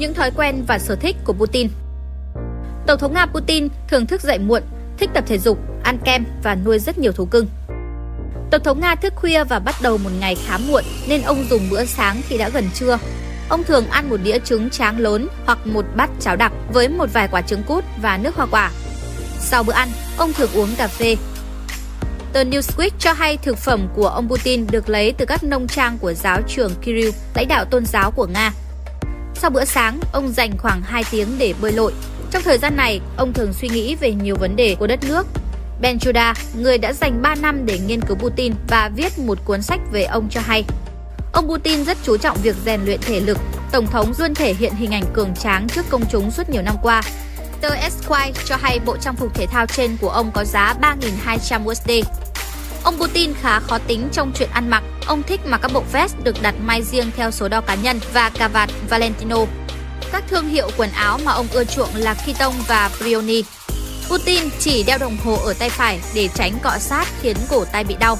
những thói quen và sở thích của Putin. Tổng thống Nga Putin thường thức dậy muộn, thích tập thể dục, ăn kem và nuôi rất nhiều thú cưng. Tổng thống Nga thức khuya và bắt đầu một ngày khá muộn nên ông dùng bữa sáng khi đã gần trưa. Ông thường ăn một đĩa trứng tráng lớn hoặc một bát cháo đặc với một vài quả trứng cút và nước hoa quả. Sau bữa ăn, ông thường uống cà phê. Tờ Newsweek cho hay thực phẩm của ông Putin được lấy từ các nông trang của giáo trưởng Kirill, lãnh đạo tôn giáo của Nga. Sau bữa sáng, ông dành khoảng 2 tiếng để bơi lội. Trong thời gian này, ông thường suy nghĩ về nhiều vấn đề của đất nước. Ben Juda, người đã dành 3 năm để nghiên cứu Putin và viết một cuốn sách về ông cho hay. Ông Putin rất chú trọng việc rèn luyện thể lực. Tổng thống luôn thể hiện hình ảnh cường tráng trước công chúng suốt nhiều năm qua. Tờ Esquire cho hay bộ trang phục thể thao trên của ông có giá 3.200 USD. Ông Putin khá khó tính trong chuyện ăn mặc. Ông thích mặc các bộ vest được đặt may riêng theo số đo cá nhân và cà vạt Valentino. Các thương hiệu quần áo mà ông ưa chuộng là Kitong và Brioni. Putin chỉ đeo đồng hồ ở tay phải để tránh cọ sát khiến cổ tay bị đau.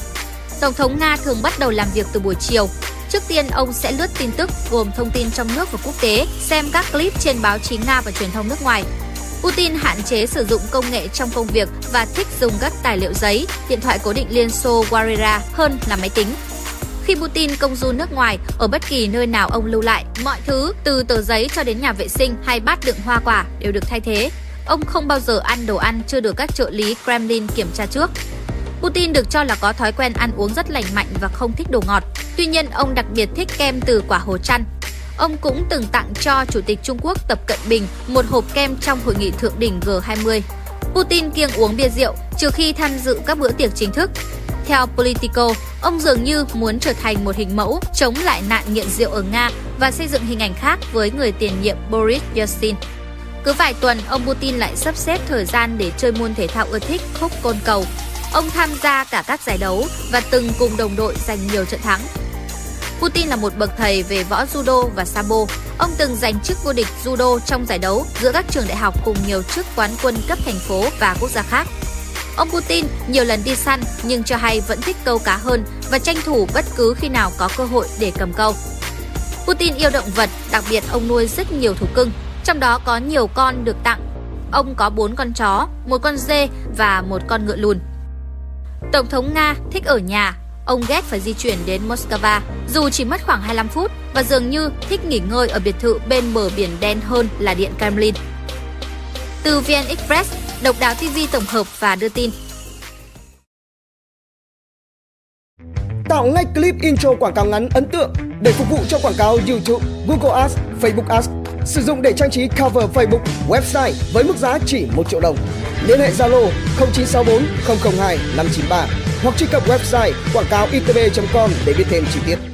Tổng thống Nga thường bắt đầu làm việc từ buổi chiều. Trước tiên, ông sẽ lướt tin tức gồm thông tin trong nước và quốc tế, xem các clip trên báo chí Nga và truyền thông nước ngoài. Putin hạn chế sử dụng công nghệ trong công việc và thích dùng các tài liệu giấy, điện thoại cố định Liên Xô Warera hơn là máy tính. Khi Putin công du nước ngoài, ở bất kỳ nơi nào ông lưu lại, mọi thứ từ tờ giấy cho đến nhà vệ sinh hay bát đựng hoa quả đều được thay thế. Ông không bao giờ ăn đồ ăn chưa được các trợ lý Kremlin kiểm tra trước. Putin được cho là có thói quen ăn uống rất lành mạnh và không thích đồ ngọt. Tuy nhiên, ông đặc biệt thích kem từ quả hồ chăn. Ông cũng từng tặng cho Chủ tịch Trung Quốc Tập Cận Bình một hộp kem trong hội nghị thượng đỉnh G20. Putin kiêng uống bia rượu trừ khi tham dự các bữa tiệc chính thức. Theo Politico, ông dường như muốn trở thành một hình mẫu chống lại nạn nghiện rượu ở Nga và xây dựng hình ảnh khác với người tiền nhiệm Boris Yeltsin. Cứ vài tuần, ông Putin lại sắp xếp thời gian để chơi môn thể thao ưa thích khúc côn cầu. Ông tham gia cả các giải đấu và từng cùng đồng đội giành nhiều trận thắng. Putin là một bậc thầy về võ judo và sambo. Ông từng giành chức vô địch judo trong giải đấu giữa các trường đại học cùng nhiều chức quán quân cấp thành phố và quốc gia khác. Ông Putin nhiều lần đi săn nhưng cho hay vẫn thích câu cá hơn và tranh thủ bất cứ khi nào có cơ hội để cầm câu. Putin yêu động vật, đặc biệt ông nuôi rất nhiều thú cưng, trong đó có nhiều con được tặng. Ông có 4 con chó, một con dê và một con ngựa lùn. Tổng thống Nga thích ở nhà, ông ghét phải di chuyển đến Moscow, dù chỉ mất khoảng 25 phút và dường như thích nghỉ ngơi ở biệt thự bên bờ biển đen hơn là điện Kremlin. Từ VN Express, Độc đáo TV tổng hợp và đưa tin. Tạo ngay clip intro quảng cáo ngắn ấn tượng để phục vụ cho quảng cáo YouTube, Google Ads, Facebook Ads. Sử dụng để trang trí cover Facebook, website với mức giá chỉ 1 triệu đồng. Liên hệ Zalo 0964 002 593 hoặc truy cập website quảng cáo itb.com để biết thêm chi tiết.